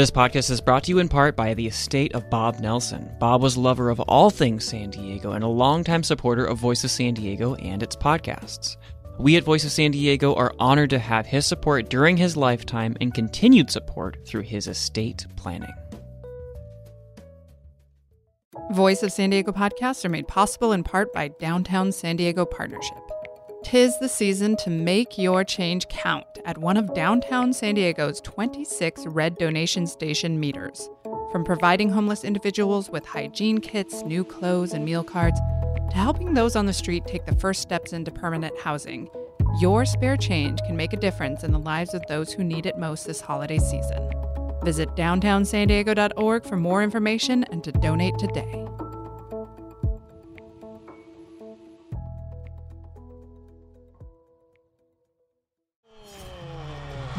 This podcast is brought to you in part by the estate of Bob Nelson. Bob was a lover of all things San Diego and a longtime supporter of Voice of San Diego and its podcasts. We at Voice of San Diego are honored to have his support during his lifetime and continued support through his estate planning. Voice of San Diego podcasts are made possible in part by Downtown San Diego Partnership. Tis the season to make your change count at one of downtown San Diego's 26 red donation station meters. From providing homeless individuals with hygiene kits, new clothes, and meal cards, to helping those on the street take the first steps into permanent housing, your spare change can make a difference in the lives of those who need it most this holiday season. Visit downtownsandiego.org for more information and to donate today.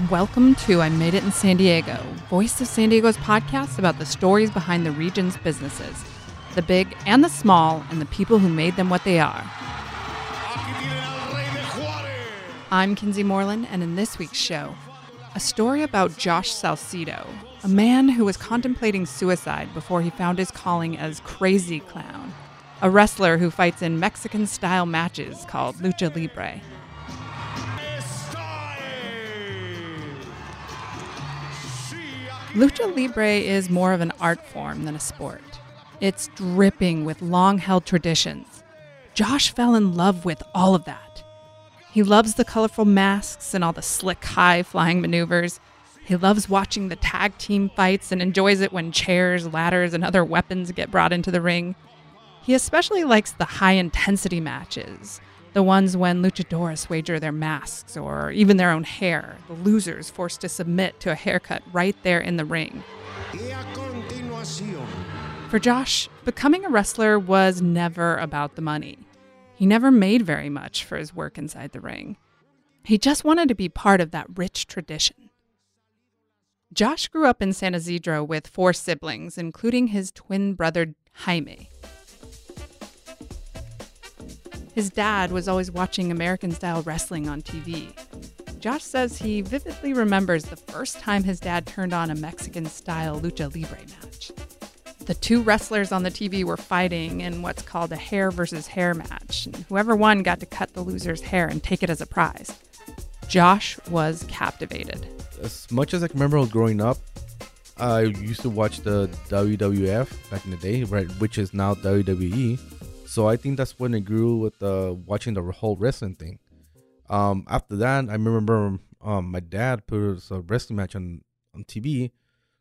Welcome to I Made It in San Diego, Voice of San Diego's podcast about the stories behind the region's businesses, the big and the small, and the people who made them what they are. I'm Kinsee Morlan, and in this week's show, a story about Josh Salcido, a man who was contemplating suicide before he found his calling as Krazy Klown, a wrestler who fights in Mexican style matches called Lucha Libre. Lucha Libre is more of an art form than a sport. It's dripping with long held traditions. Josh fell in love with all of that. He loves the colorful masks and all the slick high flying maneuvers. He loves watching the tag team fights and enjoys it when chairs, ladders, and other weapons get brought into the ring. He especially likes the high intensity matches, the ones when luchadores wager their masks or even their own hair, the losers forced to submit to a haircut right there in the ring. For Josh, becoming a wrestler was never about the money. He never made very much for his work inside the ring. He just wanted to be part of that rich tradition. Josh grew up in San Ysidro with four siblings, including his twin brother Jaime. His dad was always watching American style wrestling on TV. Josh says he vividly remembers the first time his dad turned on a Mexican style lucha libre match. The two wrestlers on the TV were fighting in what's called a hair versus hair match, and whoever won got to cut the loser's hair and take it as a prize. Josh was captivated. As much as I can remember growing up, I used to watch the WWF back in the day, right, which is now WWE. So I think that's when it grew with uh, watching the whole wrestling thing. Um, after that, I remember um, my dad put a wrestling match on, on TV,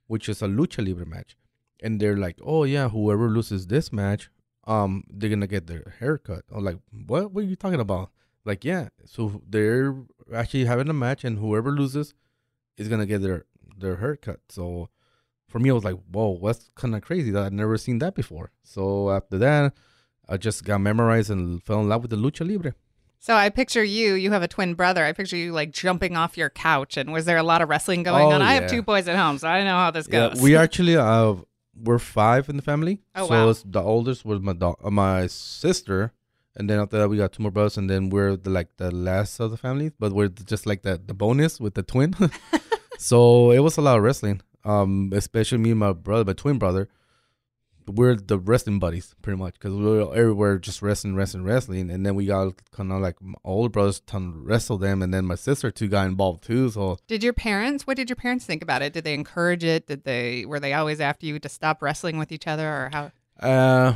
which is a lucha libre match, and they're like, "Oh yeah, whoever loses this match, um, they're gonna get their haircut." I'm like, "What? What are you talking about?" Like, yeah, so they're actually having a match, and whoever loses is gonna get their their haircut. So for me, I was like, "Whoa, that's kind of crazy. That I've never seen that before." So after that. I just got memorized and fell in love with the lucha libre. So I picture you, you have a twin brother. I picture you like jumping off your couch. And was there a lot of wrestling going Oh, on? I have two boys at home, so I know how this goes. Yeah, we actually uh we're five in the family. Oh, so wow. the oldest was my dog, uh, my sister, and then after that we got two more brothers, and then we're the like the last of the family, but we're just like the the bonus with the twin. so it was a lot of wrestling. Um, especially me and my brother, my twin brother. We're the wrestling buddies pretty much because we were everywhere just wrestling, wrestling, wrestling, and then we got kind of like my older brothers to wrestle them, and then my sister too got involved too. So Did your parents? What did your parents think about it? Did they encourage it? Did they? Were they always after you to stop wrestling with each other, or how? Uh,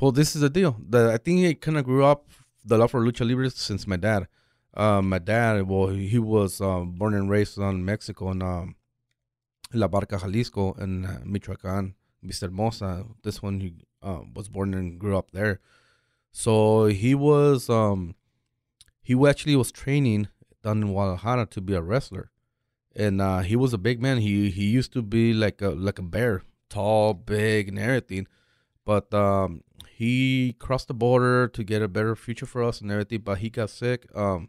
well, this is the deal. The I think it kind of grew up the love for lucha libre since my dad. Um, my dad, well, he was um, born and raised on Mexico in um, La Barca, Jalisco, in uh, Michoacan, Vista Hermosa. This one he uh, was born and grew up there. So he was um, he actually was training down in Guadalajara to be a wrestler, and uh, he was a big man. He he used to be like a like a bear, tall, big, and everything but um he crossed the border to get a better future for us and everything but he got sick um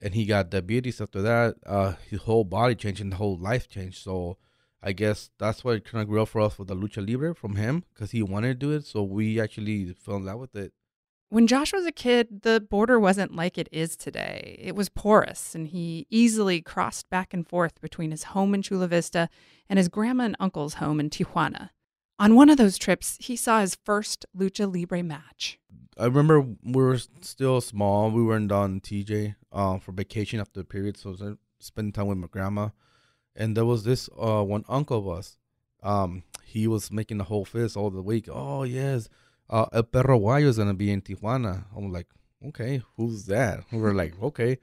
and he got diabetes after that uh his whole body changed and the whole life changed so i guess that's what kind of grew up for us with the lucha libre from him because he wanted to do it so we actually fell in love with it When Josh was a kid, the border wasn't like it is today. It was porous, and he easily crossed back and forth between his home in Chula Vista and his grandma and uncle's home in Tijuana. On one of those trips, he saw his first lucha libre match. I remember we were still small. We were in Don TJ uh, for vacation after the period, so I spent time with my grandma. And there was this uh, one uncle of us. Um, he was making the whole fist all the week. Oh yes, uh, El Perro Aguayo is gonna be in Tijuana. I'm like, okay, who's that? We were like, okay.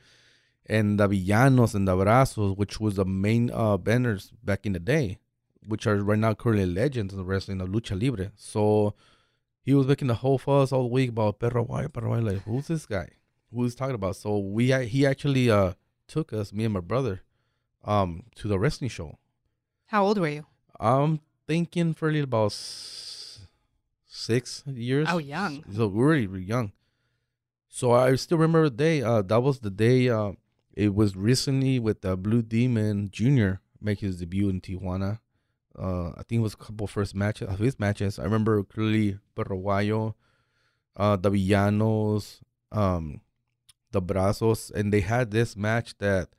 And the Villanos and the Brazos, which was the main uh banners back in the day, which are right now currently legends in the wrestling of lucha libre. So he was making the whole fuss all week about Perro Aguayo, Perro Aguayo. Like, who's this guy? Who's talking about? So we he actually uh took us, me and my brother, um, to the wrestling show. How old were you? I'm thinking fairly about s- six years. Oh, young. So we're really, really young. So I still remember the day. Uh, that was the day. Uh, it was recently with uh, Blue Demon Junior make his debut in Tijuana. Uh, I think it was a couple first matches of his matches. I remember clearly Perro Aguayo, uh, the Villanos, um, the Brazos, and they had this match that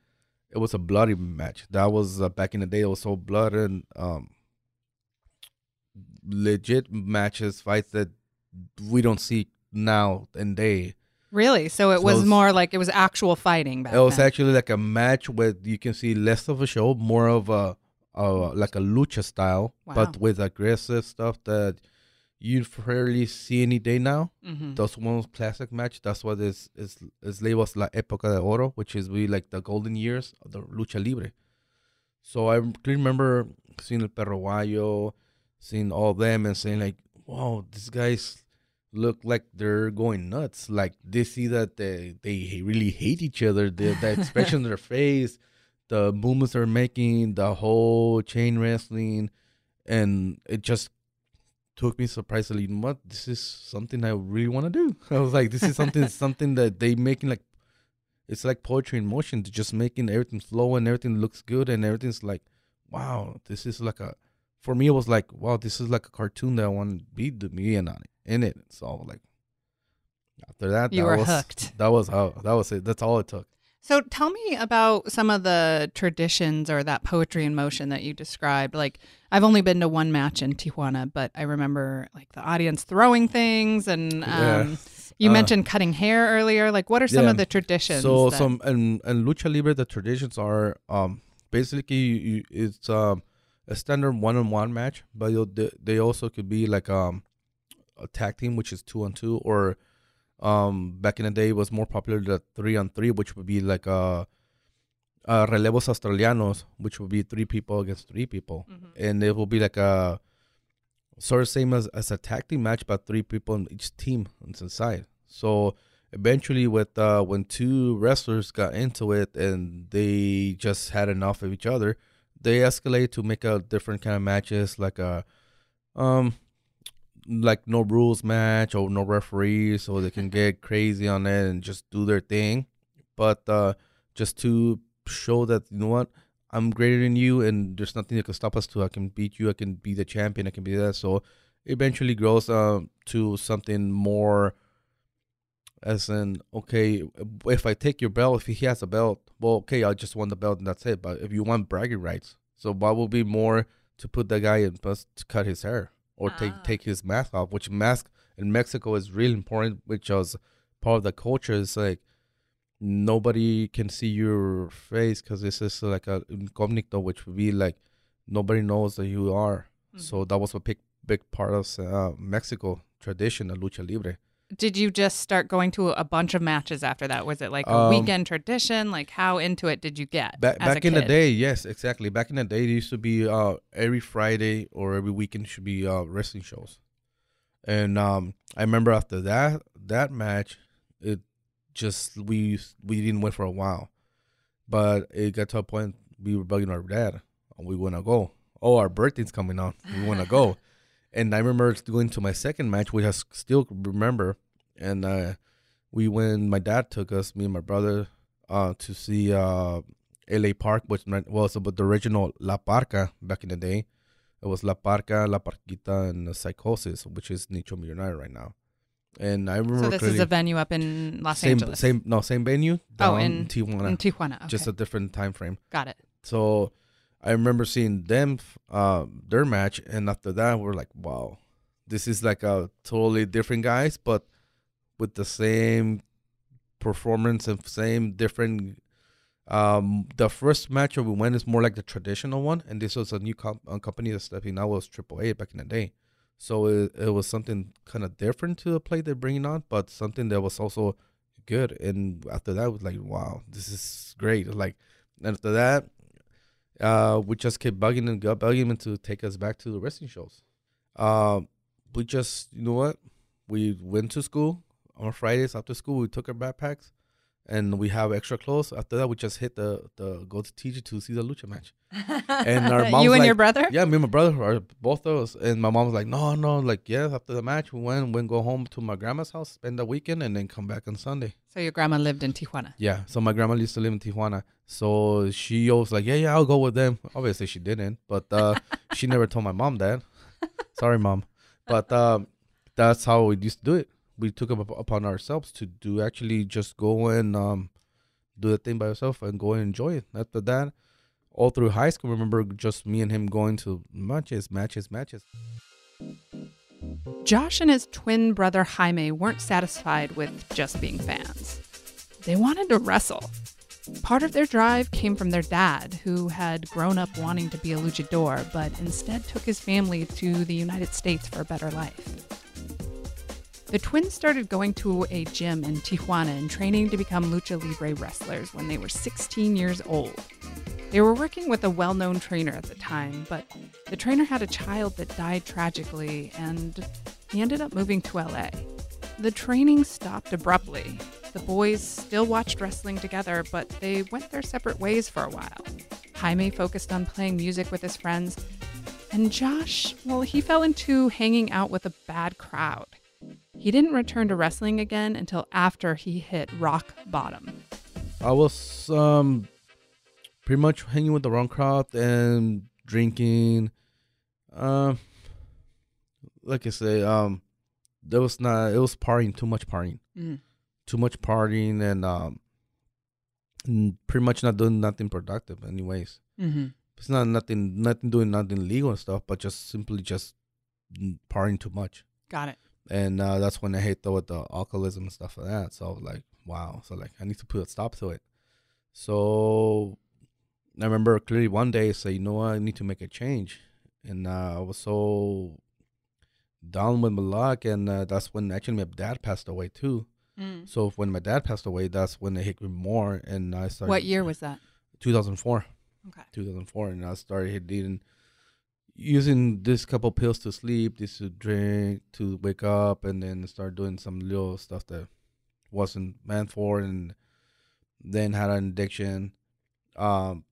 it was a bloody match. That was uh, back in the day. It was so blood and um, legit matches, fights that we don't see now and day. Really? So it So was more like it was actual fighting back It was then. actually like a match where you can see less of a show, more of a, a like a lucha style, Wow. but with aggressive stuff that you rarely see any day now. Mhm. Those one classic match. That's what is is is labeled la época de oro, which is really like the golden years of the lucha libre. So I remember seeing El Perro Aguayo, seeing all them, and saying like, "Wow, these guys look like they're going nuts. Like they see that they they really hate each other. The the expression on their face, the movements they're making, the whole chain wrestling, and it just took me surprisingly. What? This is something I really want to do. I was like, this is something something that they making like it's like poetry in motion. They're just making everything flow and everything looks good and everything's like, wow, this is like a. For me, it was like, wow, this is like a cartoon that I want to be the me in on it in it. So like, after that, You that were was, hooked. That was how that was it. That's all it took. So tell me about some of the traditions or that poetry in motion that you described. Like I've only been to one match in Tijuana, but I remember like the audience throwing things and um, Yeah. you Uh, mentioned cutting hair earlier. Like what are some Yeah. of the traditions? So that- some and and lucha libre the traditions are um basically you, it's um a standard one on one match, but you'll, they they also could be like um a tag team which is two on two or um back in the day it was more popular the three on three which would be like uh uh relevos australianos which would be three people against three people Mhm. and it will be like a sort of same as, as a tag team match, but three people on each team on the side. So eventually, with uh, when two wrestlers got into it and they just had enough of each other, they escalate to make a different kind of matches, like a um like no rules match or no referees, so they can get crazy on it and just do their thing. But uh, just to show that you know what I'm greater than you, and there's nothing that can stop us. To I can beat you. I can be the champion. I can be that. So eventually grows uh, to something more. As in, okay, if I take your belt, if he has a belt, well, okay, I just won the belt and that's it. But if you want bragging rights, so what will be more to put the guy in plus to cut his hair or take Ah. take his mask off? Which mask in Mexico is really important, which is part of the culture. It's like nobody can see your face because this is like a incognito, which would be like nobody knows that you are. So that was a big big part of uh, Mexico tradition, the lucha libre. Did you just start going to a bunch of matches after that? Was it like a Um, weekend tradition? Like how into it did you get? Back as a back in the day, yes, exactly. Back in the day, it used to be uh every Friday or every weekend should be uh wrestling shows, and um I remember after that that match, it just we we didn't wait for a while, but it got to a point we were bugging our dad, we want to go. Oh, our birthday's coming on, we want to go, and I remember going to my second match, which I still remember, and uh we went. My dad took us, me and my brother, uh, to see uh L.A. Park, which was about the original La Parca back in the day. It was La Parca, La Parquita, and Psychosis, which is Nicho Millionaire right now. And I remember So this is a venue up in Los same Angeles. same no same venue. Oh, down in- Tijuana, in Tijuana. Okay. just a different time frame. Got it. So I remember seeing them uh their match, and after that we're like, wow, this is like a totally different guys, but with the same performance and same different. Um, the first match that we went is more like the traditional one, and this was a new comp- uh, company that's stepping out was Triple A back in the day. So it, it was something kind of different to the play they're bringing on, but something that was also good. And after that, was like, wow, this is great. Like, after that, uh, we just kept bugging and bugging him to take us back to the wrestling shows. Uh, we just, you know what? We went to school on Fridays after school. We took our backpacks, and we have extra clothes. After that, we just hit the the go to TJ to see the lucha match. And our mom, you and your brother? Yeah, me and my brother are both of us. And my mom was like, no, no, like, yeah, after the match, we went, went go home to my grandma's house, spend the weekend, and then come back on Sunday. So your grandma lived in Tijuana. Yeah. So my grandma used to live in Tijuana. So she was like, yeah, yeah, I'll go with them. Obviously, she didn't, but uh, she never told my mom that. Sorry, mom. But um, that's how we used to do it. We took it up- upon ourselves to do actually just go and um, do the thing by yourself and go and enjoy it. After that, all through high school, remember just me and him going to matches, matches, matches. Josh and his twin brother Jaime weren't satisfied with just being fans. They wanted to wrestle. Part of their drive came from their dad, who had grown up wanting to be a luchador, but instead took his family to the United States for a better life. The twins started going to a gym in Tijuana and training to become lucha libre wrestlers when they were 16 years old. They were working with a well known trainer at the time, but the trainer had a child that died tragically, and he ended up moving to LA. The training stopped abruptly. The boys still watched wrestling together, but they went their separate ways for a while. Jaime focused on playing music with his friends, and Josh, well, he fell into hanging out with a bad crowd. He didn't return to wrestling again until after he hit rock bottom. I was um pretty much hanging with the wrong crowd and drinking. Um, like I say, um, there was not. It was partying too much partying, Mm. Too much partying, and um, pretty much not doing nothing productive. Anyways, Mm-hmm. it's not nothing, nothing doing nothing legal and stuff, but just simply just partying too much. Got it. And uh, that's when I hate the with the alcoholism and stuff like that. So like, wow. So like I need to put a stop to it. So I remember clearly one day say, you know what, I need to make a change. And uh, I was so down with my luck, and uh, that's when actually my dad passed away too. Mm. So when my dad passed away, that's when it hit me more, and I started. What year was that? 2004. Okay. 2004, and I started hitting, using this couple pills to sleep, this to drink, to wake up, and then start doing some little stuff that wasn't meant for, and then had an addiction. Um,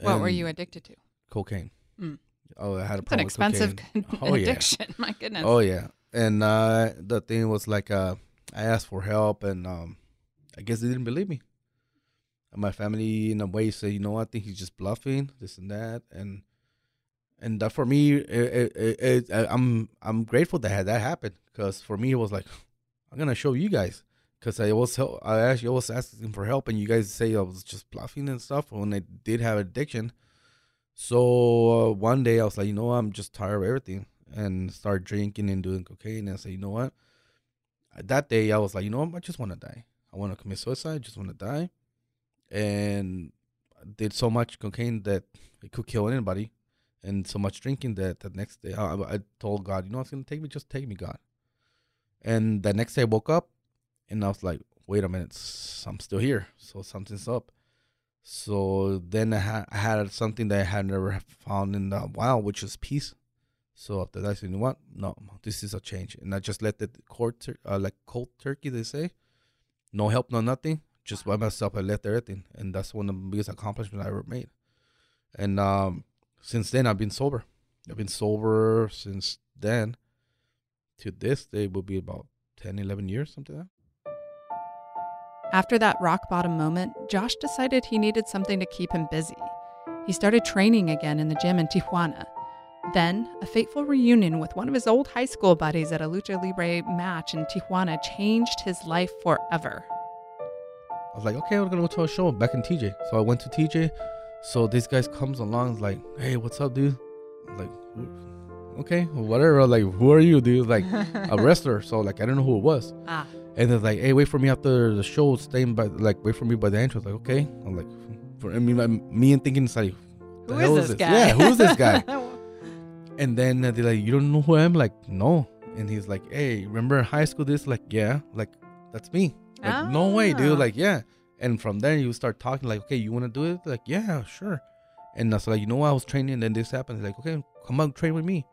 What were you addicted to? Cocaine. Mm. Oh, I had a It's an problem with expensive cocaine. Oh, yeah. addiction. My goodness. Oh yeah, and the thing was like, uh, I asked for help, and um, I guess they didn't believe me. And my family, in a way, said, "You know, what, I think he's just bluffing, this and that," and and that for me, it, it, it, I'm I'm grateful that that happened. Because for me it was like, I'm gonna show you guys. Because I was help, I actually was asking for help, and you guys say I was just bluffing and stuff when I did have addiction. So uh, one day I was like, you know I'm just tired of everything and start drinking and doing cocaine and say, you know what? That day I was like, you know what, I just want to die. I want to commit suicide. I just want to die. And I did so much cocaine that it could kill anybody, and so much drinking that the next day I, I told God, you know what's gonna take me? Just take me, God. And the next day I woke up, and I was like, wait a minute, I'm still here, so something's up. So then I had, I had something that I had never found in a while, which is peace. So after that, I said, you know what? No, this is a change. And I just let the court, tur- uh, like cold turkey, they say. No help, no nothing. Just by myself, I left everything. And that's one of the biggest accomplishments I ever made. And um, since then, I've been sober. I've been sober since then. To this day, will be about 10, 11 years, something like that. After that rock bottom moment, Josh decided he needed something to keep him busy. He started training again in the gym in Tijuana. Then, a fateful reunion with one of his old high school buddies at a lucha libre match in Tijuana changed his life forever. I was like, okay, we're gonna go to a show back in TJ. So I went to TJ. So this guy comes along, like, hey, what's up, dude? I'm like, okay, whatever. Like, who are you, dude? Like, a wrestler. So like, I don't know who it was. Ah, And they're like, hey, wait for me after the show. Staying by, like, wait for me by the entrance. Like, okay. I'm like, for I mean, like, me and thinking, it's like, who hell is this guy? Yeah, who's this guy? And then they're like, you don't know who I am? Like, no. And he's like, hey, remember high school this? Like, yeah. Like, that's me. Like, no way, Ah. dude. Like, yeah. And from there, you start talking, like, okay, you want to do it? Like, yeah, sure. And I was like, you know what? I was training, and then this happened. Like, okay, come out, train with me.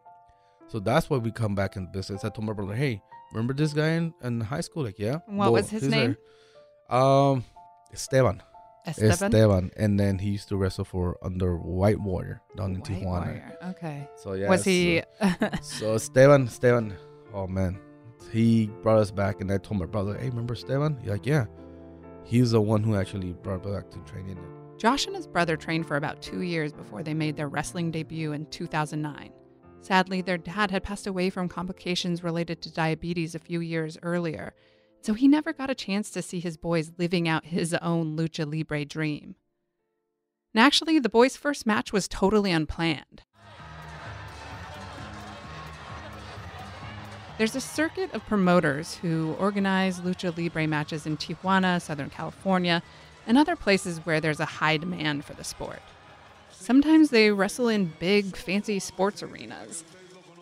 So that's why we come back in business. I told my brother, hey, remember this guy in, in high school? Like, yeah. What was his name? there. Um, Esteban. Esteban. Esteban. And then he used to wrestle for under White Warrior down in White Tijuana. Warrior. Okay. So yeah. Was he? So Esteban, Esteban, oh man, he brought us back, and I told my brother, "Hey, remember Esteban?" He's like, "Yeah." He's the one who actually brought us back to training. Josh and his brother trained for about two years before they made their wrestling debut in 2009. Sadly, their dad had passed away from complications related to diabetes a few years earlier, so he never got a chance to see his boys living out his own lucha libre dream. And actually, the boys' first match was totally unplanned. There's a circuit of promoters who organize lucha libre matches in Tijuana, Southern California, and other places where there's a high demand for the sport. Sometimes they wrestle in big, fancy sports arenas.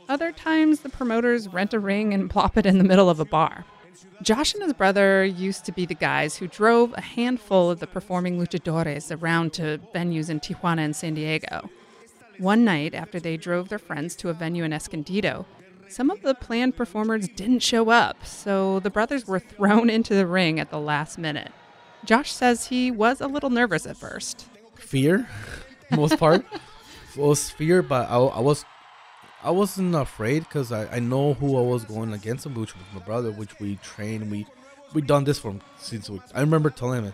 Other times, the promoters rent a ring and plop it in the middle of a bar. Josh and his brother used to be the guys who drove a handful of the performing luchadores around to venues in Tijuana and San Diego. One night, after they drove their friends to a venue in Escondido, some of the planned performers didn't show up, so the brothers were thrown into the ring at the last minute. Josh says he was a little nervous at first. Fear, most part, was fear, but I, I was, I wasn't afraid because I, I know who I was going against, which was my brother, which we trained. We we done this from since we, I remember telling him,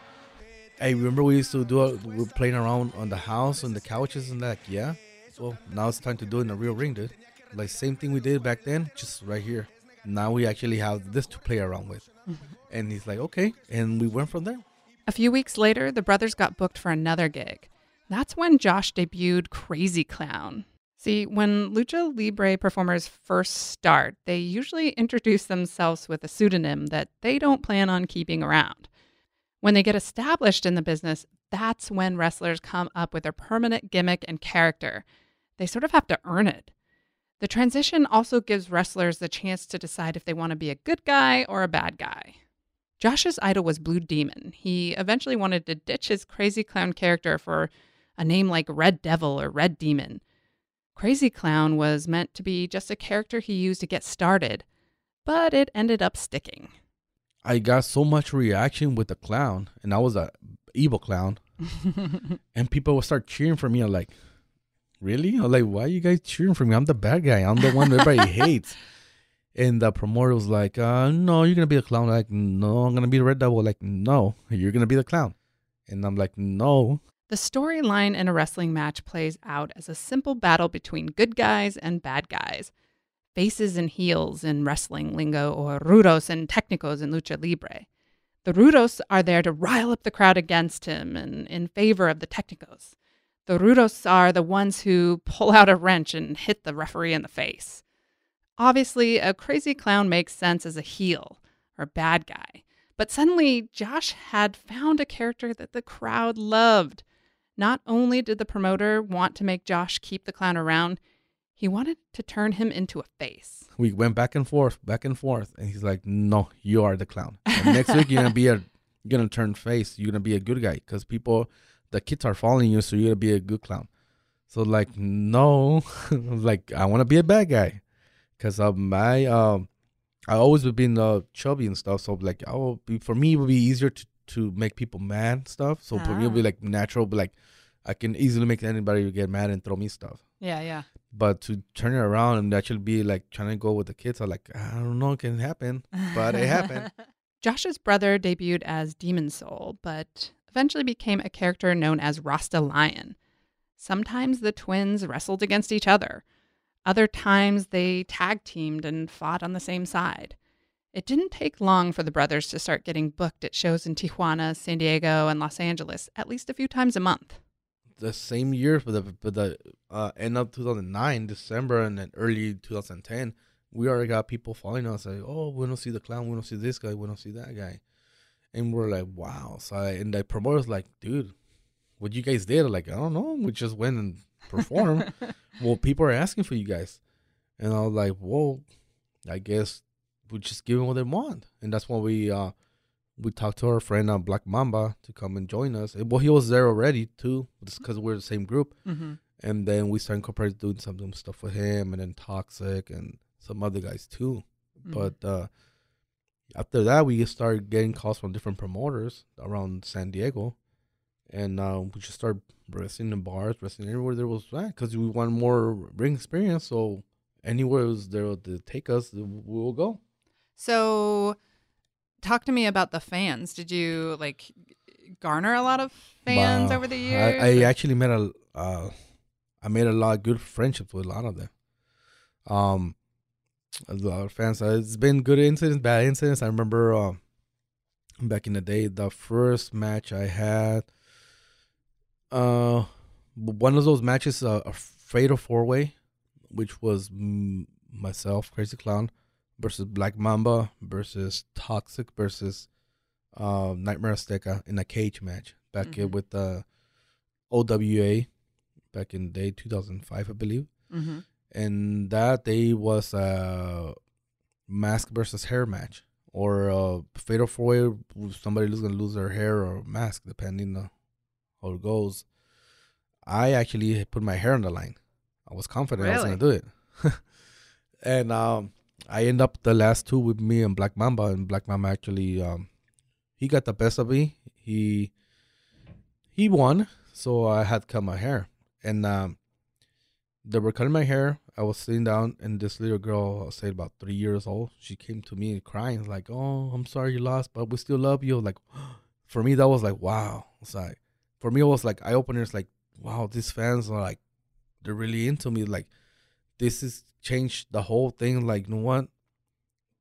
"Hey, remember we used to do it? We were playing around on the house and the couches and that. Like, yeah. Well, now it's time to do it in the real ring, dude. Like same thing we did back then, just right here. Now we actually have this to play around with." Mm-hmm. And he's like, "Okay," and we went from there. A few weeks later, the brothers got booked for another gig. That's when Josh debuted Krazy Klown. See, when lucha libre performers first start, they usually introduce themselves with a pseudonym that they don't plan on keeping around. When they get established in the business, that's when wrestlers come up with their permanent gimmick and character. They sort of have to earn it. The transition also gives wrestlers the chance to decide if they want to be a good guy or a bad guy. Josh's idol was Blue Demon. He eventually wanted to ditch his Krazy Klown character for a name like Red Devil or Red Demon. Krazy Klown was meant to be just a character he used to get started, but it ended up sticking. I got so much reaction with the clown, and I was a evil clown, and people would start cheering for me. I'm like, really? I'm like, why are you guys cheering for me? I'm the bad guy. I'm the one everybody hates. And the promoter was like, uh, no, you're gonna be the clown. I'm like, no, I'm gonna be the red devil. Like, no, you're gonna be the clown. And I'm like, no. The storyline in a wrestling match plays out as a simple battle between good guys and bad guys, faces and heels in wrestling lingo, or rudos and technicos in lucha libre. The rudos are there to rile up the crowd against him and in favor of the technicos. The rudos are the ones who pull out a wrench and hit the referee in the face. Obviously, a crazy clown makes sense as a heel or bad guy. But suddenly, Josh had found a character that the crowd loved. Not only did the promoter want to make Josh keep the clown around, he wanted to turn him into a face. We went back and forth, back and forth, and he's like, no, you are the clown. And next week you're gonna be a, you're gonna turn face. You're gonna be a good guy because people, the kids are following you, so you're gonna be a good clown. So like, no, like I want to be a bad guy, because of my um, I always have been uh, chubby and stuff. So like, I will for me it would be easier to to make people mad stuff. So for me it'll be Ah. like natural, but like I can easily make anybody get mad and throw me stuff. Yeah, yeah. But to turn it around and actually be like trying to go with the kids, I'm like, I don't know, it can happen. But it happened. Josh's brother debuted as Demon Soul, but eventually became a character known as Rasta Lion. Sometimes the twins wrestled against each other. Other times they tag teamed and fought on the same side. It didn't take long for the brothers to start getting booked at shows in Tijuana, San Diego, and Los Angeles at least a few times a month. The same year for the for the uh, end of 2009, December, and then early 2010, we already got people following us like, oh, we don't see the clown, we don't see this guy, we don't see that guy, and we're like, wow. So I, and the promoter's like, dude, what you guys did? Like, I don't know, we just went and performed. well, people are asking for you guys, and I was like, whoa, I guess we just give them what they want, and that's why we uh we talked to our friend uh, Black Mamba to come and join us. And, well, he was there already too, just because we're the same group. Mm-hmm. And then we started incorporating doing some stuff with him, and then Toxic and some other guys too. Mm-hmm. But uh, after that, we started getting calls from different promoters around San Diego, and uh, we just started wrestling in bars, wrestling everywhere there was that, because we want more ring experience. So anywhere there to take us, we will go. So, talk to me about the fans. Did you like garner a lot of fans Wow. over the years? I, I actually met a uh, I made a lot of good friendships with a lot of them. Um, a lot of fans. Uh, it's been good incidents, bad incidents. I remember uh, back in the day, the first match I had. Uh, one of those matches, uh, a fatal four way, which was myself, Krazy Klown, versus Black Mamba versus Toxic versus uh, Nightmare Azteca in a cage match back in Mhm. with the OWA back in the day 2005, I believe. Mhm. And that day was a mask versus hair match or a fatal four way. Somebody was gonna lose their hair or mask depending on how it goes. I actually put my hair on the line. I was confident I was gonna do it, and um, I end up the last two with me and Black Mamba, and Black Mamba actually um, he got the best of me. He he won, so I had cut my hair, and um, they were cutting my hair. I was sitting down, and this little girl, I'll say about three years old, she came to me and crying, like, "Oh, I'm sorry you lost, but we still love you." Like, for me, that was like, wow. It's like, for me, it was like eye it's Like, wow, these fans are like, they're really into me. Like, this is changed the whole thing. Like, you know what?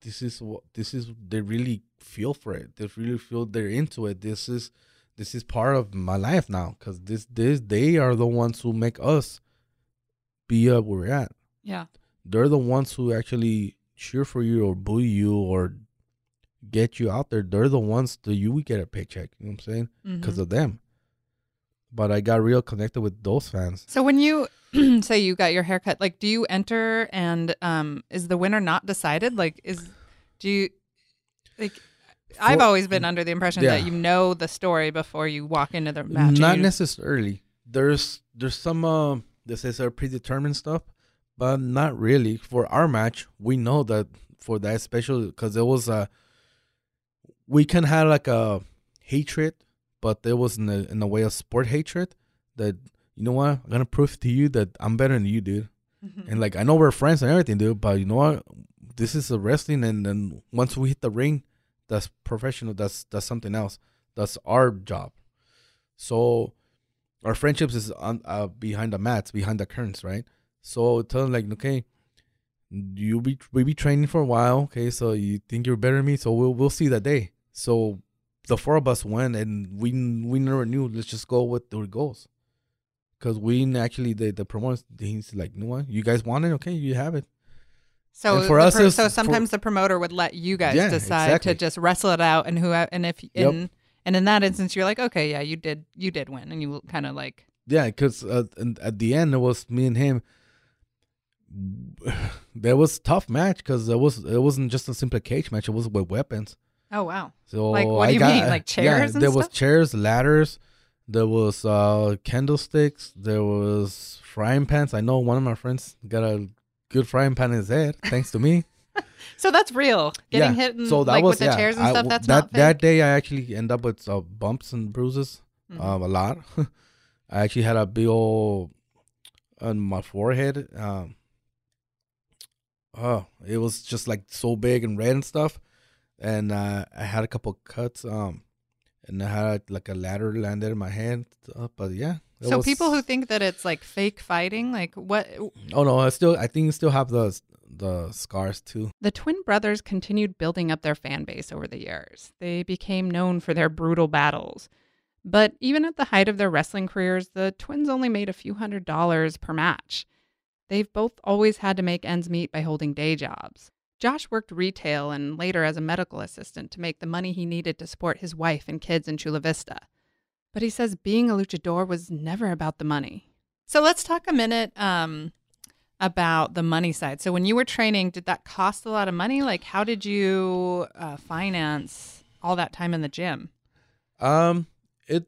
This is what this is. They really feel for it. They really feel they're into it. This is this is part of my life now because this this they are the ones who make us be up where we're at. Yeah. They're the ones who actually cheer for you or boo you or get you out there. They're the ones that you get a paycheck. You know what I'm saying? Because mm-hmm. of them. But I got real connected with those fans. So when you say you got your haircut, like, do you enter and um, is the winner not decided? Like, is do you like? I've For- always been under the impression Yeah. that you know the story before you walk into the match. Not you- necessarily. There's there's some uh, this is a predetermined stuff, but not really. For our match, we know that for that special because it was a we can have like a hatred, but it was in the in a way of sport hatred that you know what I'm gonna prove to you that I'm better than you, dude. Mhm. And like I know we're friends and everything, dude, but you know what? This is a wrestling, and then once we hit the ring, that's professional. That's that's something else. That's our job. So our friendships is on uh, behind the mats, behind the curtains, right? So tell them like, okay, you be we be training for a while, okay? So you think you're better than me, so we'll we'll see that day. So the four of us went, and we we never knew. Let's just go with the goals. Cause we actually the the promoters he's like, you know what, you guys want it, okay, you have it. So And for us, pro- so for- sometimes the promoter would let you guys Yeah, decide exactly. to just wrestle it out, and who and if in and in that instance you're like, okay, yeah, you did you did win, and you kind of like Yeah, because uh, at the end it was me and him. There was tough match because it was it wasn't just a simple cage match. It was with weapons. oh wow, So Like, what I do you got- mean? Like chairs and there was chairs, ladders. There was uh candlesticks. There was frying pans. I know one of my friends got a good frying pan in his head, thanks to me. so that's real. Getting Yeah, hit and, so that like was with the yeah, chairs and I- stuff. That's that not that day. I actually end up with uh, bumps and bruises. Mhm. um, a lot. I actually had a big old on my forehead. Um, oh, it was just like so big and red and stuff. And uh, I had a couple cuts. Um, and I had like a ladder landed in my hand. Uh, but yeah, So was- people who think that it's like fake fighting, like what Oh no, I still I think still have the the scars too. The twin brothers continued building up their fan base over the years. They became known for their brutal battles. But even at the height of their wrestling careers, the twins only made a few hundred dollars per match. They've both always had to make ends meet by holding day jobs. Josh worked retail and later as a medical assistant to make the money he needed to support his wife and kids in Chula Vista. But he says being a luchador was never about the money. So let's talk a minute um, about the money side. So when you were training, did that cost a lot of money? Like, how did you uh, finance all that time in the gym? Um, it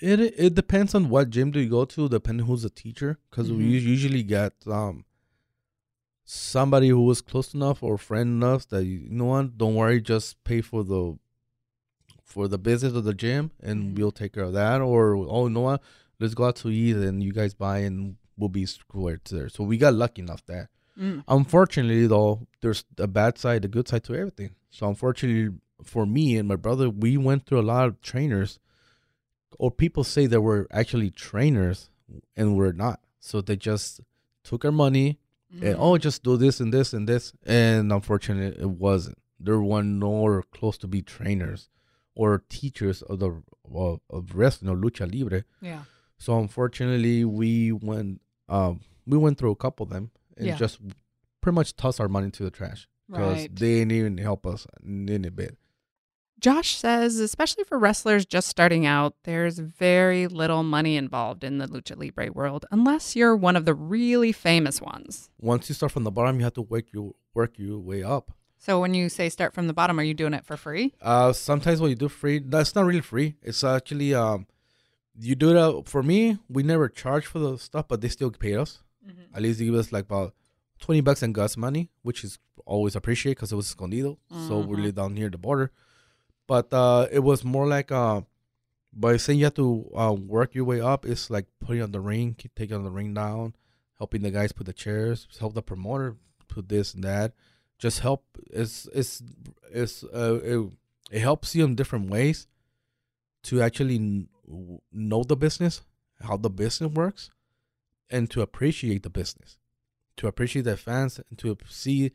it it depends on what gym do you go to, depending who's the teacher, because we Mhm. us- usually get um somebody who was close enough or friend enough that you, you know what, don't worry, just pay for the for the business of the gym, and Mhm. we'll take care of that. Or oh, you know what, let's go out to eat, and you guys buy, and we'll be squared there. So we got lucky enough that. Mm. Unfortunately, though, there's a bad side, a good side to everything. So, unfortunately, for me and my brother, we went through a lot of trainers, or people say that we're actually trainers and we're not. So they just took our money and oh, just do this and this and this, and unfortunately, it wasn't. There were nowhere close to be trainers or teachers of the of, of wrestling or lucha libre. yeah. So unfortunately, we went um we went through a couple of them and Yeah. just pretty much tossed our money to the trash because Right. they didn't even help us in a bit. Josh says, especially for wrestlers just starting out, there's very little money involved in the lucha libre world unless you're one of the really famous ones. Once you start from the bottom, you have to work your work your way up. So when you say start from the bottom, are you doing it for free? Uh, sometimes when you do free, that's not really free. It's actually um, you do it for me. We never charge for the stuff, but they still pay us. At least they give us like about twenty bucks in gas money, which is always appreciated because it was escondido, so we live down near the border. But uh, it was more like uh, by saying you have to uh, work your way up. It's like putting on the ring, taking on the ring down, helping the guys put the chairs, help the promoter put this and that. Just help. It's it's it's uh, it, it helps you in different ways to actually kn- know the business, how the business works, and to appreciate the business, to appreciate the fans, and to see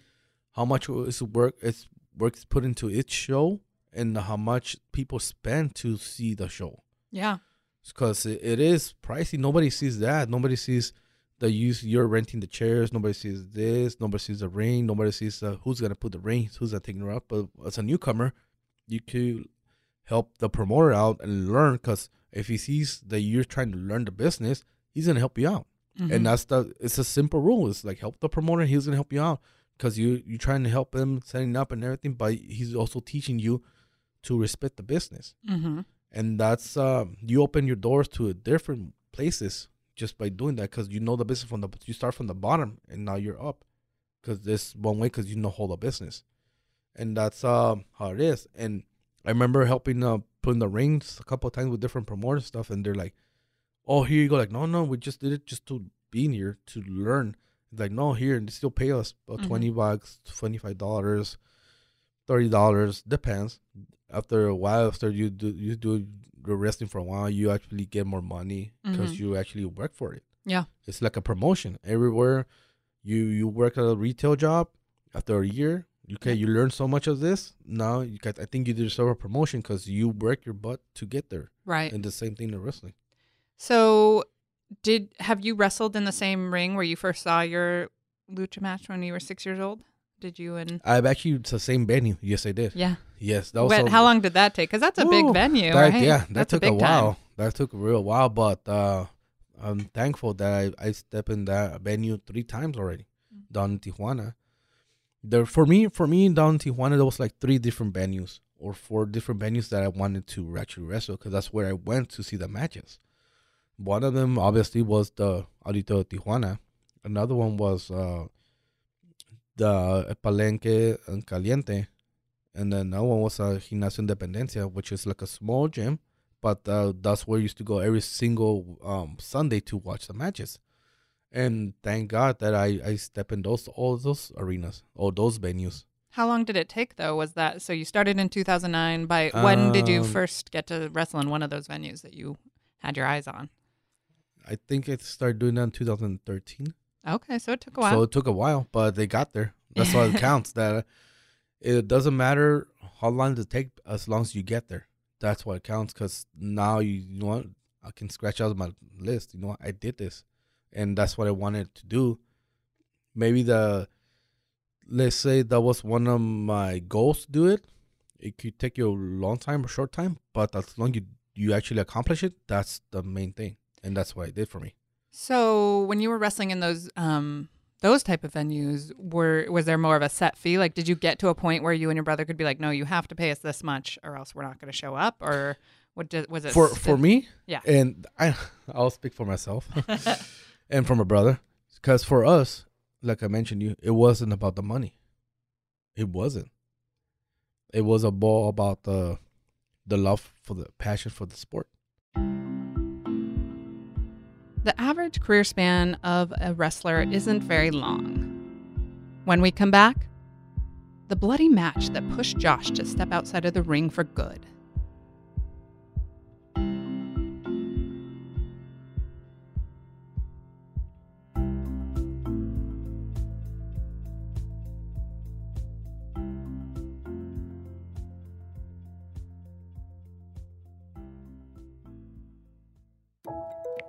how much is work is work put into each show, and how much people spend to see the show. Yeah. Because it, it is pricey. Nobody sees that. Nobody sees the use. You're renting the chairs. Nobody sees this. Nobody sees the ring. Nobody sees uh, who's gonna put the ring. Who's gonna take her up. But as a newcomer, you could help the promoter out and learn. Because if he sees that you're trying to learn the business, he's gonna help you out. Mhm. And that's the. It's a simple rule. It's like help the promoter. He's gonna help you out because you you're trying to help him setting up and everything. But he's also teaching you to respect the business. Mhm. and that's um you open your doors to different places just by doing that because you know the business from the you start from the bottom and now you're up because this one way because you know whole the business. And that's um how it is. And i remember helping uh putting the rings a couple of times with different promoters stuff and they're like oh here you go. Like no no we just did it just to be in here to learn. It's like no here and they still pay us about Mhm. 20 bucks 25 dollars 30 dollars depends after a while after you do you do the wrestling for a while you actually get more money because Mhm. you actually work for it Yeah. it's like a promotion everywhere you you work at a retail job after a year okay you learn so much of this now you got, i think you deserve a promotion because you work your butt to get there Right. and the same thing in wrestling So, did have you wrestled in the same ring where you first saw your lucha match when you were six years old? Did you and i've actually it's the same venue yes i did yeah? yes that was But a- how long did that take? Because that's a big venue, that, right? yeah that That's took a, time. while that took a real while but uh i'm thankful that i i stepped in that venue three times already Mm. down in tijuana there for me for me down in tijuana there was like three different venues or four different venues that i wanted to actually wrestle because that's where i went to see the matches one of them obviously was the audito tijuana another one was uh the palenque and caliente and then that one was uh, Gimnasio Independencia, which is like a small gym, but uh, that's where I used to go every single um, Sunday to watch the matches. And thank God that I, I step in those all those arenas, all those venues. How long did it take though? Was that so? You started in two thousand nine. By when did you Um, first get to wrestle in one of those venues that you had your eyes on? I think I started doing that in 2013. Okay, so it took a while. So it took a while, but they got there. That's why it counts. That it doesn't matter how long it take, as long as you get there. That's what counts. Because now you, you know what, I can scratch out my list. You know what, I did this, and that's what I wanted to do. Maybe the, let's say that was one of my goals to do it. It could take you a long time or short time, but as long as you you actually accomplish it, that's the main thing, and that's what I did for me. So when you were wrestling in those um those type of venues, were was there more of a set fee? Like, did you get to a point where you and your brother could be like, "No, you have to pay us this much, or else we're not going to show up," or what did, was it? for st- for me Yeah. and i i'll speak for myself and for my brother because for us like i mentioned you it wasn't about the money it wasn't it was a ball about the the love for the passion for the sport The average career span of a wrestler isn't very long. When we come back, the bloody match that pushed Josh to step outside of the ring for good.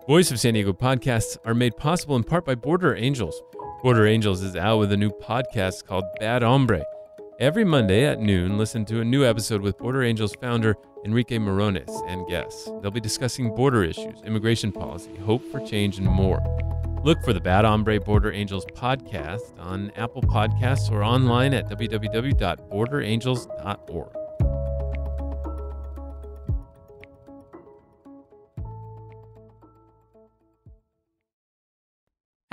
Voice of San Diego podcasts are made possible in part by Border Angels. Border Angels is out with a new podcast called Bad Hombre. Every Monday at noon, listen to a new episode with Border Angels founder Enrique Morones and guests. They'll be discussing border issues, immigration policy, hope for change, and more. Look for the Bad Hombre Border Angels podcast on Apple Podcasts or online at www.borderangels.org.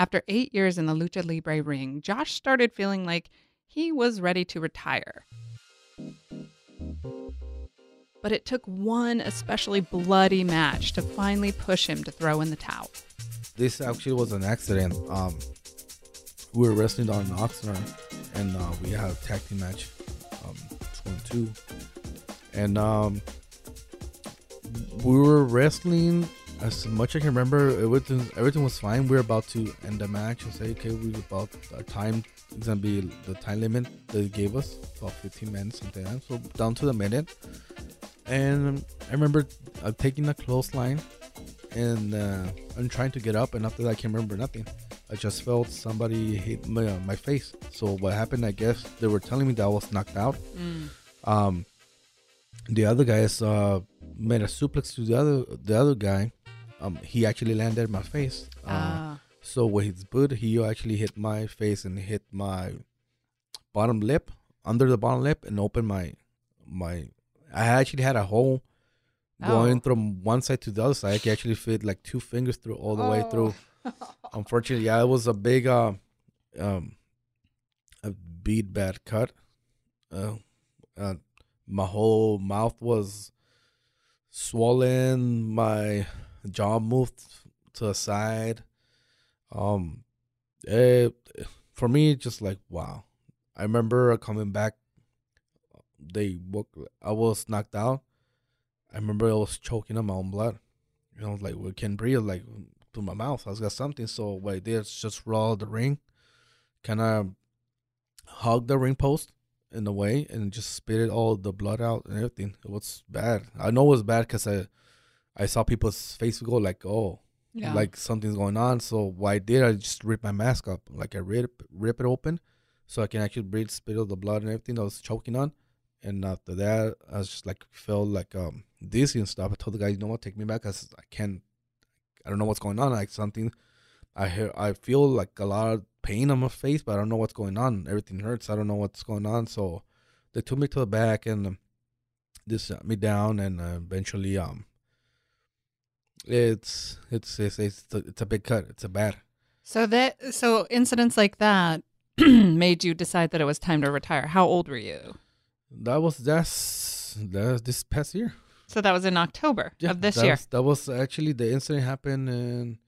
After eight years in the Lucha Libre ring, Josh started feeling like he was ready to retire. But it took one especially bloody match to finally push him to throw in the towel. this actually was an accident um we were wrestling on oxnard and uh, we had a tag team match um and two and um we were wrestling as much as I can remember everything everything was fine we were about to end the match and say okay we were about our time it's gonna be the time limit they gave us about 15 minutes something like that so down to the minute and i remember uh, taking a clothesline and uh, I'm trying to get up, and after that, I can't remember nothing. I just felt somebody hit my, uh, my face. So what happened? I guess they were telling me that I was knocked out. Um, the other guys uh, made a suplex to the other the other guy. Um, he actually landed my face. Uh, Ah. so with his boot, he actually hit my face and hit my bottom lip, under the bottom lip, and opened my my. I actually had a hole going Oh. from one side to the other side. I could actually fit like two fingers through all the way through. Unfortunately, yeah, it was a big uh, um, a bead bad cut. Uh, uh, my whole mouth was swollen. My jaw moved to the side. Um, it, for me, just like wow. I remember coming back. They woke. I was knocked out. I remember I was choking on my own blood. You know, like we can't breathe, like through my mouth. I was got something. So what I did is just roll the ring, kind of hug the ring post in a way, and just spit it all the blood out and everything. It was bad. I know it was bad because I, I saw people's face go like, oh, Yeah. like something's going on. So what I did, I just ripped my mask up, like I rip rip it open, so I can actually breathe, spit out the blood and everything I was choking on. And after that, I was just like felt like um dizzy and stuff. I told the guy, you know what, take me back, cause I can't, I don't know what's going on. Like something, I hear, I feel like a lot of pain on my face, but I don't know what's going on. Everything hurts. I don't know what's going on. So they took me to the back and um, they sat me down, and uh, eventually um it's it's it's it's a, it's a big cut. It's a bad. So that so incidents like that made you decide that it was time to retire. How old were you? That was that's that's this past year So that was in October of this year. Was, that was actually the incident happened in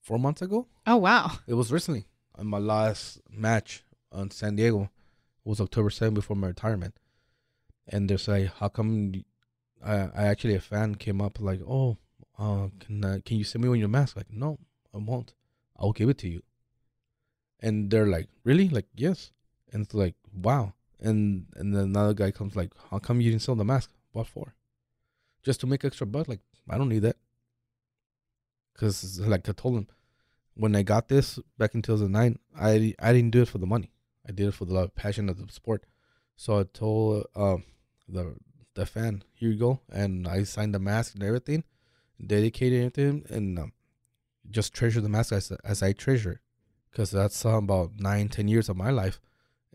four months ago. Oh wow. It was recently on my last match on San Diego. It was October 7th before my retirement. And they're like, how come? I actually, a fan came up like, oh, uh, can uh, can you send me one your masks? Like, no, I won't. I'll give it to you. And they're like, really? Like, yes. And it's like, wow. And and then another guy comes like, how come you didn't sell the mask? What for? Just to make extra buck? Like, I don't need that. Cause like I told him, when I got this back in 2009, I I didn't do it for the money. I did it for the love, passion of the sport. So I told uh, the the fan, here you go, and I signed the mask and everything, dedicated to him, and um, just treasure the mask as as I treasure, because that's uh, about nine, ten years of my life,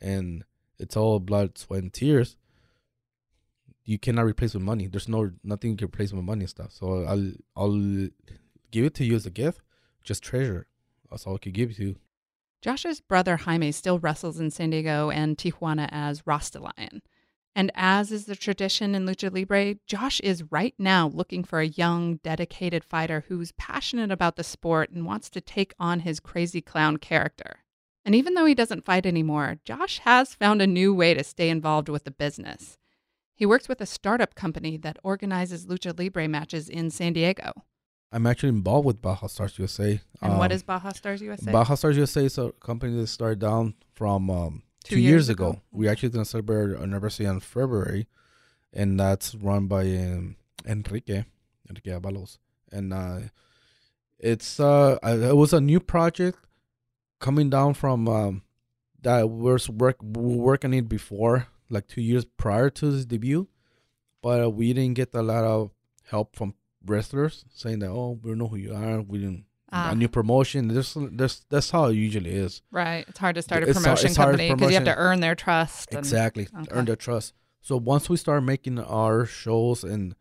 and it's all blood, sweat, and tears. You cannot replace with money. There's no nothing you can replace with money and stuff. So I'll I'll give it to you as a gift. Just treasure. That's all I could give you. to. Josh's brother Jaime still wrestles in San Diego and Tijuana as Rasta Lion. And as is the tradition in Lucha Libre, Josh is right now looking for a young, dedicated fighter who's passionate about the sport and wants to take on his Krazy Klown character. And even though he doesn't fight anymore, Josh has found a new way to stay involved with the business. He works with a startup company that organizes Lucha Libre matches in San Diego. I'm actually involved with Baja Stars USA. And what Um, is Baja Stars USA? Baja Stars USA is a company that started down from um, Two two, years years, ago? ago. We're actually to celebrate our anniversary in February, and that's run by um, Enrique Enrique Avalos, and uh, it's uh, it was a new project coming down from um, that was work we working it before, like two years prior to his debut, but uh, we didn't get a lot of help from wrestlers saying that oh we know who you are we didn't Ah. a new promotion. This, there's, that's how it usually is. Right. It's hard to start a It's promotion hard company because you have to earn their trust. and- Exactly, okay. earn their trust. So once we start making our shows and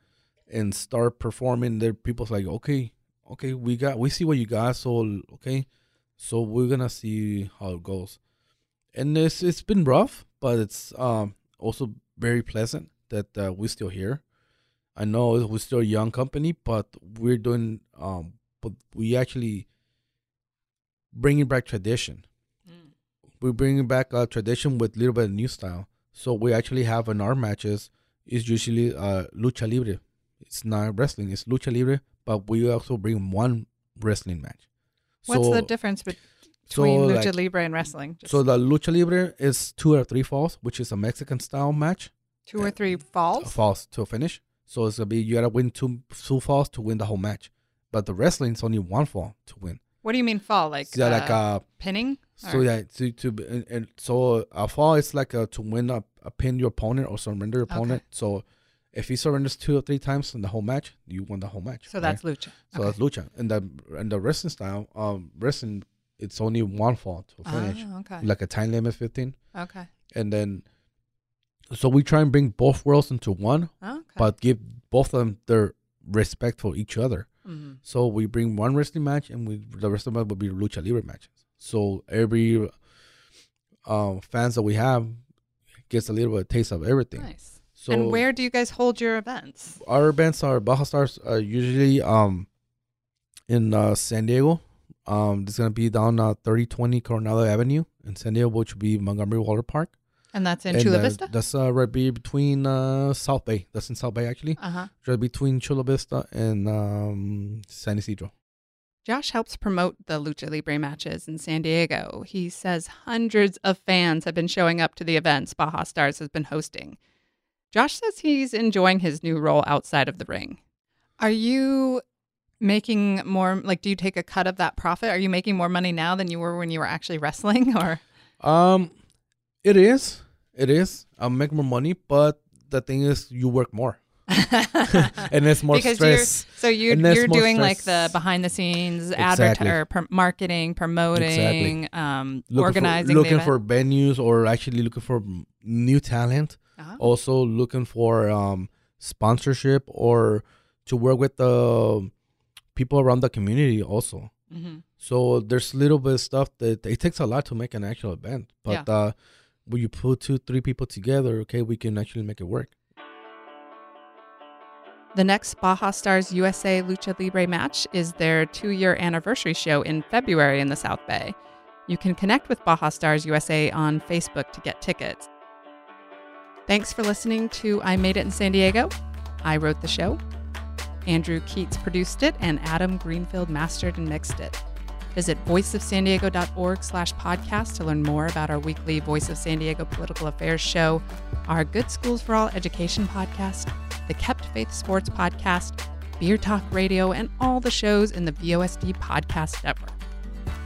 and start performing, there people's like, okay, okay, we got, we see what you got. So okay, so we're gonna see how it goes. And it's it's been rough, but it's um also very pleasant that uh, we're still here. I know we're still a young company, but we're doing um, but we actually bringing back tradition mm. we're bringing back a tradition with a little bit of new style. So we actually have in our matches is usually uh, lucha libre. It's not wrestling; it's lucha libre. But we also bring one wrestling match. What's so, the difference bet- so between lucha like- libre and wrestling? Just So the lucha libre is two or three falls, which is a Mexican style match. two or three uh, falls. Falls to a finish. So it's gonna be you gotta win two two falls to win the whole match. But the wrestling is only one fall to win. What do you mean fall? Like So like uh, uh pinning? So Or- yeah, to to and, and so a fall is like a, to win a, a pin your opponent or surrender your Okay. opponent. So if he surrenders two or three times in the whole match, you won the whole match. So right? that's lucha. so Okay. that's lucha. And the and the wrestling style, um, wrestling it's only one fall to finish, Ah, okay. like a time limit fifteen, okay. and then so we try and bring both worlds into one, Okay. but give both of them their respect for each other. Mhm. So we bring one wrestling match, and we the rest of them will be lucha libre matches. So every um, fans that we have gets a little bit of taste of everything. Nice. So and where do you guys hold your events? our events are Baja Stars are usually um in uh, San Diego. Um, it's gonna be down uh, thirty twenty Coronado Avenue in San Diego, which would be Montgomery Waller Park. And that's in And, Chula uh, Vista? That's uh, right be between uh, South Bay. That's in South Bay actually. Uh huh. Right between Chula Vista and um, San Ysidro. Josh helps promote the Lucha Libre matches in San Diego. He says hundreds of fans have been showing up to the events Baja Stars has been hosting. Josh says he's enjoying his new role outside of the ring. Are you making more like do you take a cut of that profit? Are you making more money now than you were when you were actually wrestling or Um, it is. It is. I'll make more money, but the thing is, you work more, and it's more because stress. you're so you And there's you're more doing like the behind the scenes Exactly. advert or pr- marketing, promoting, um, Looking organizing, for, looking for venues, or actually looking for new talent. Oh. Also looking for um sponsorship or to work with the people around the community. Also, Mhm. so there's a little bit of stuff that it takes a lot to make an actual event. But uh, when you put two, three people together, okay, we can actually make it work. The next Baja Stars USA Lucha Libre match is their two year anniversary show in February in the South Bay. You can connect with Baja Stars USA on Facebook to get tickets. Thanks for listening to I Made It in San Diego. I wrote the show. Andrew Keatts produced it, and Adam Greenfield mastered and mixed it. Visit voiceofsandiego.org slash podcast to learn more about our weekly Voice of San Diego political affairs show, our Good Schools for All education podcast, the Kept Faith Sports podcast, Beer Talk Radio, and all the shows in the VOSD podcast network.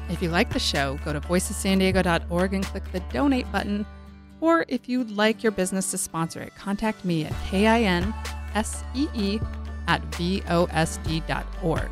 If you like the show, go to voiceofsandiego.org and click the donate button. Or if you'd like your business to sponsor it, contact me at kinsee at vosd.org.